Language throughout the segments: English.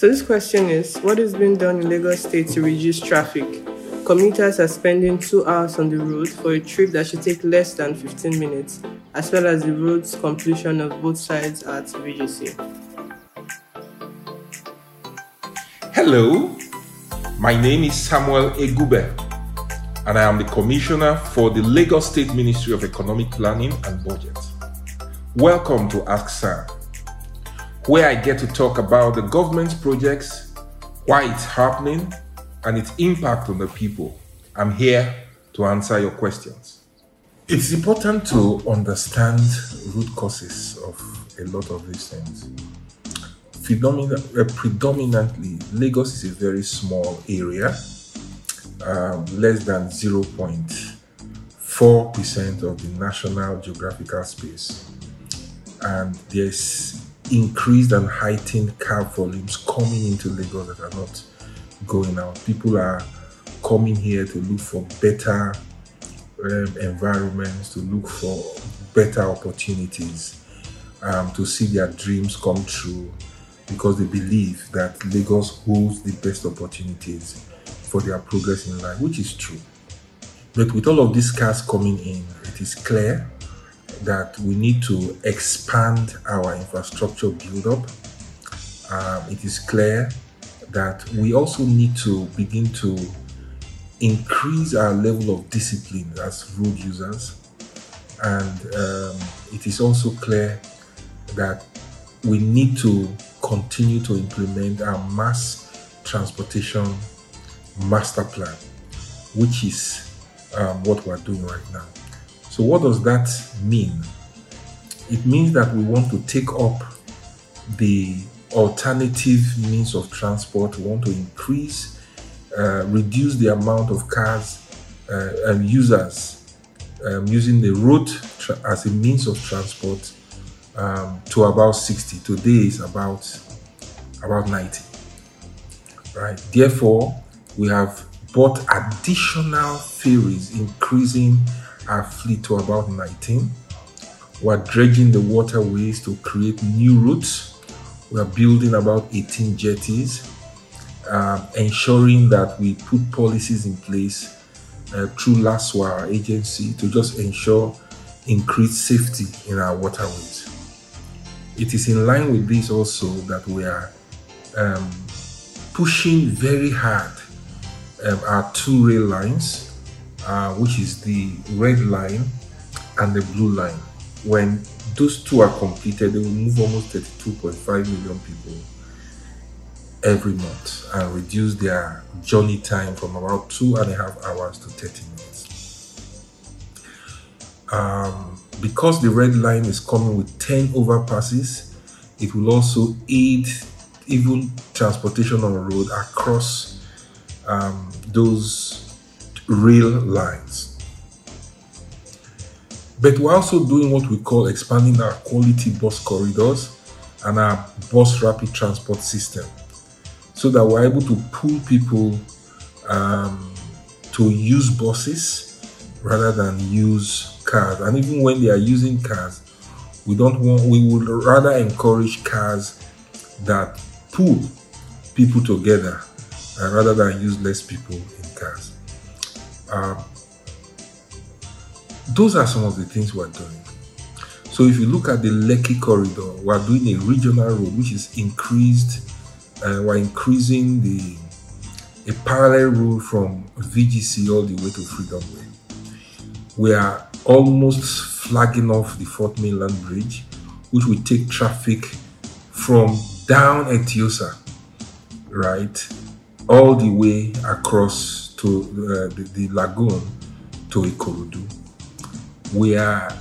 So this question is, what is being done in Lagos State to reduce traffic? Commuters are spending two hours on the road for a trip that should take less than 15 minutes, as well as the road's completion of both sides at VGC. Hello, my name is Samuel Egube, and I am the Commissioner for the Lagos State Ministry of Economic Planning and Budget. Welcome to Ask Sam, where I get to talk about the government's projects, why it's happening, and its impact on the people. I'm here to answer your questions. It's important to understand root causes of a lot of these things. Uh, predominantly, Lagos is a very small area, um, less than 0.4% of the national geographical space. And there's increased and heightened car volumes coming into Lagos that are not going out. People are coming here to look for better um, environments, to look for better opportunities, um, to see their dreams come true because they believe that Lagos holds the best opportunities for their progress in life, which is true. But with all of these cars coming in, it is clear that we need to expand our infrastructure build up. Um, it is clear that we also need to begin to increase our level of discipline as road users. And um, it is also clear that we need to continue to implement our mass transportation master plan, which is um, what we're doing right now. So, what does that mean? It means that we want to take up the alternative means of transport. We want to increase, uh, reduce the amount of cars uh, and users um, using the road tra- as a means of transport um, to about 60. Today is about about 90. Right. Therefore, we have bought additional ferries, increasing our fleet to about 19. We're dredging the waterways to create new routes. We're building about 18 jetties, um, ensuring that we put policies in place uh, through LASWA, agency, to just ensure increased safety in our waterways. It is in line with this also that we are um, pushing very hard um, our two rail lines, uh, which is the red line and the blue line. When those two are completed, they will move almost 32.5 million people every month and reduce their journey time from about two and a half hours to 30 minutes. Um, because the red line is coming with 10 overpasses, it will also aid even transportation on the road across um, those rail lines. But we're also doing what we call expanding our quality bus corridors and our bus rapid transport system so that we're able to pull people um, to use buses rather than use cars. And even when they are using cars, we don't want, we would rather encourage cars that pull people together uh, rather than use less people in cars. Um, those are some of the things we're doing. So if you look at the Lekki corridor, we're doing a regional road which is increased. Uh, we're increasing the a parallel road from VGC all the way to Freedom Way. We are almost flagging off the Fourth Mainland Bridge, which will take traffic from down Etiosa, right, all the way across to uh, the, the lagoon to Ikorodu. We are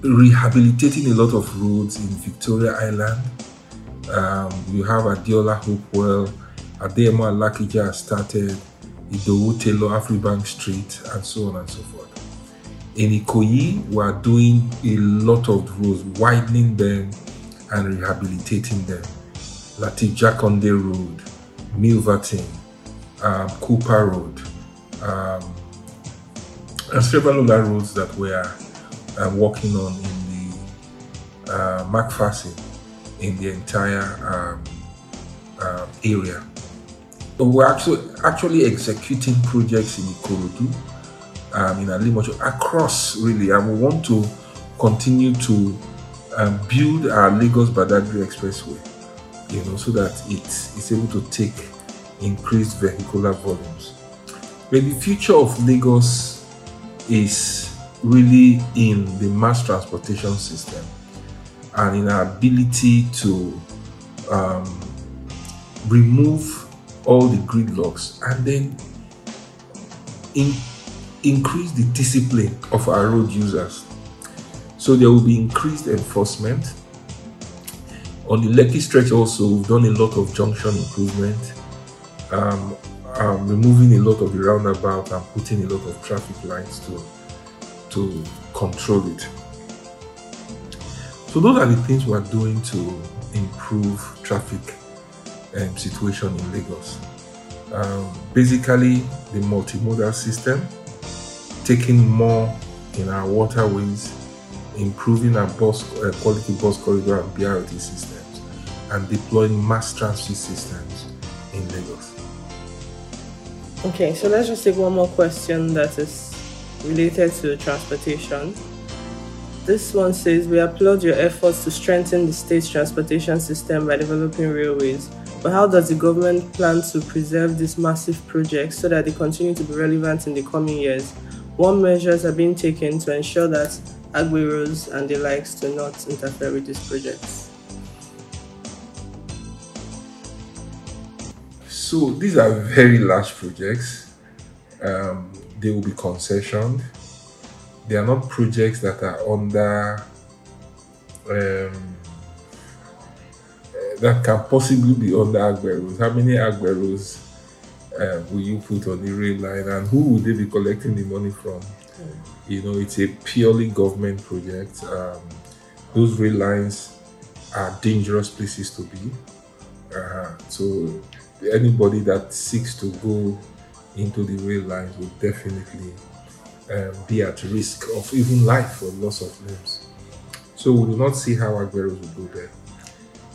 rehabilitating a lot of roads in Victoria Island. Um, you have Adeola Hopewell, Ademo Alakija has started, Idowu Taylor, Afribank Street, and so on and so forth. In Ikoyi, we are doing a lot of roads, widening them and rehabilitating them. Latif Jakande Road, Milverton, um, Cooper Road, um, and several other roads that we are uh, working on in the uh, MacPherson in the entire um, uh, area. So we're actually actually executing projects in Ikorodu, um, in Alimosho, across really, and we want to continue to um, build our Lagos Badagry Expressway, you know, so that it is able to take increased vehicular volumes. But the future of Lagos is really in the mass transportation system and in our ability to um, remove all the gridlocks and then in, increase the discipline of our road users. So there will be increased enforcement. On the Lekki stretch also, we've done a lot of junction improvement, um, um, removing a lot of the roundabout and putting a lot of traffic lights to, to control it. So those are the things we're doing to improve traffic um, situation in Lagos. Um, basically, the multimodal system, taking more in our waterways, improving our bus uh, quality bus corridor and BRT systems, and deploying mass transit systems in Lagos. Okay, so let's just take one more question that is related to transportation. This one says, We applaud your efforts to strengthen the state's transportation system by developing railways. But how does the government plan to preserve these massive projects so that they continue to be relevant in the coming years? What measures are being taken to ensure that agberos and the likes do not interfere with these projects? So these are very large projects. Um, they will be concessioned. They are not projects that are under um, that can possibly be under Agberos. How many Agberos uh, will you put on the rail line and who will they be collecting the money from? Mm. You know, it's a purely government project. Um, those rail lines are dangerous places to be. Uh, so anybody that seeks to go into the rail lines will definitely um, be at risk of even life or loss of limbs. So we do not see how Agberos will go there.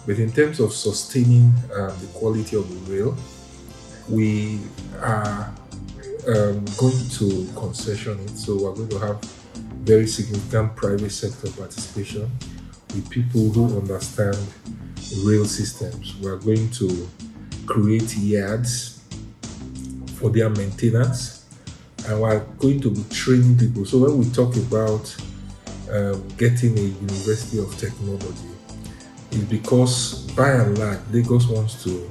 But in terms of sustaining um, the quality of the rail, we are um, going to concession it. So we're going to have very significant private sector participation with people who understand rail systems. We're going to create yards for their maintenance and we're going to be training people. So when we talk about um, getting a university of technology, is because by and large, Lagos wants to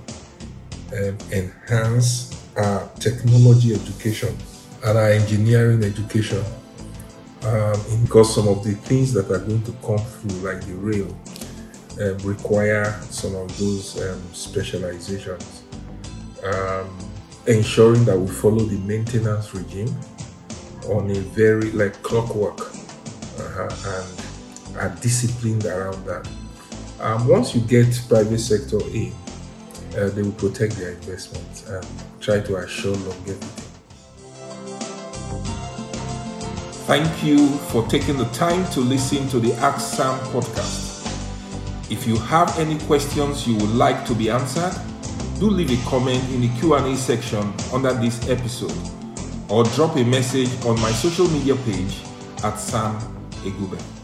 um, enhance our technology education and our engineering education. Um, because some of the things that are going to come through, like the rail, um, require some of those um, specializations. Um, ensuring that we follow the maintenance regime on a very like clockwork uh-huh, and are disciplined around that. Um, once you get private sector in, uh, they will protect their investments and try to assure longevity. Thank you for taking the time to listen to the Ask Sam podcast. If you have any questions you would like to be answered, do leave a comment in the Q&A section under this episode or drop a message on my social media page at Sam Egube.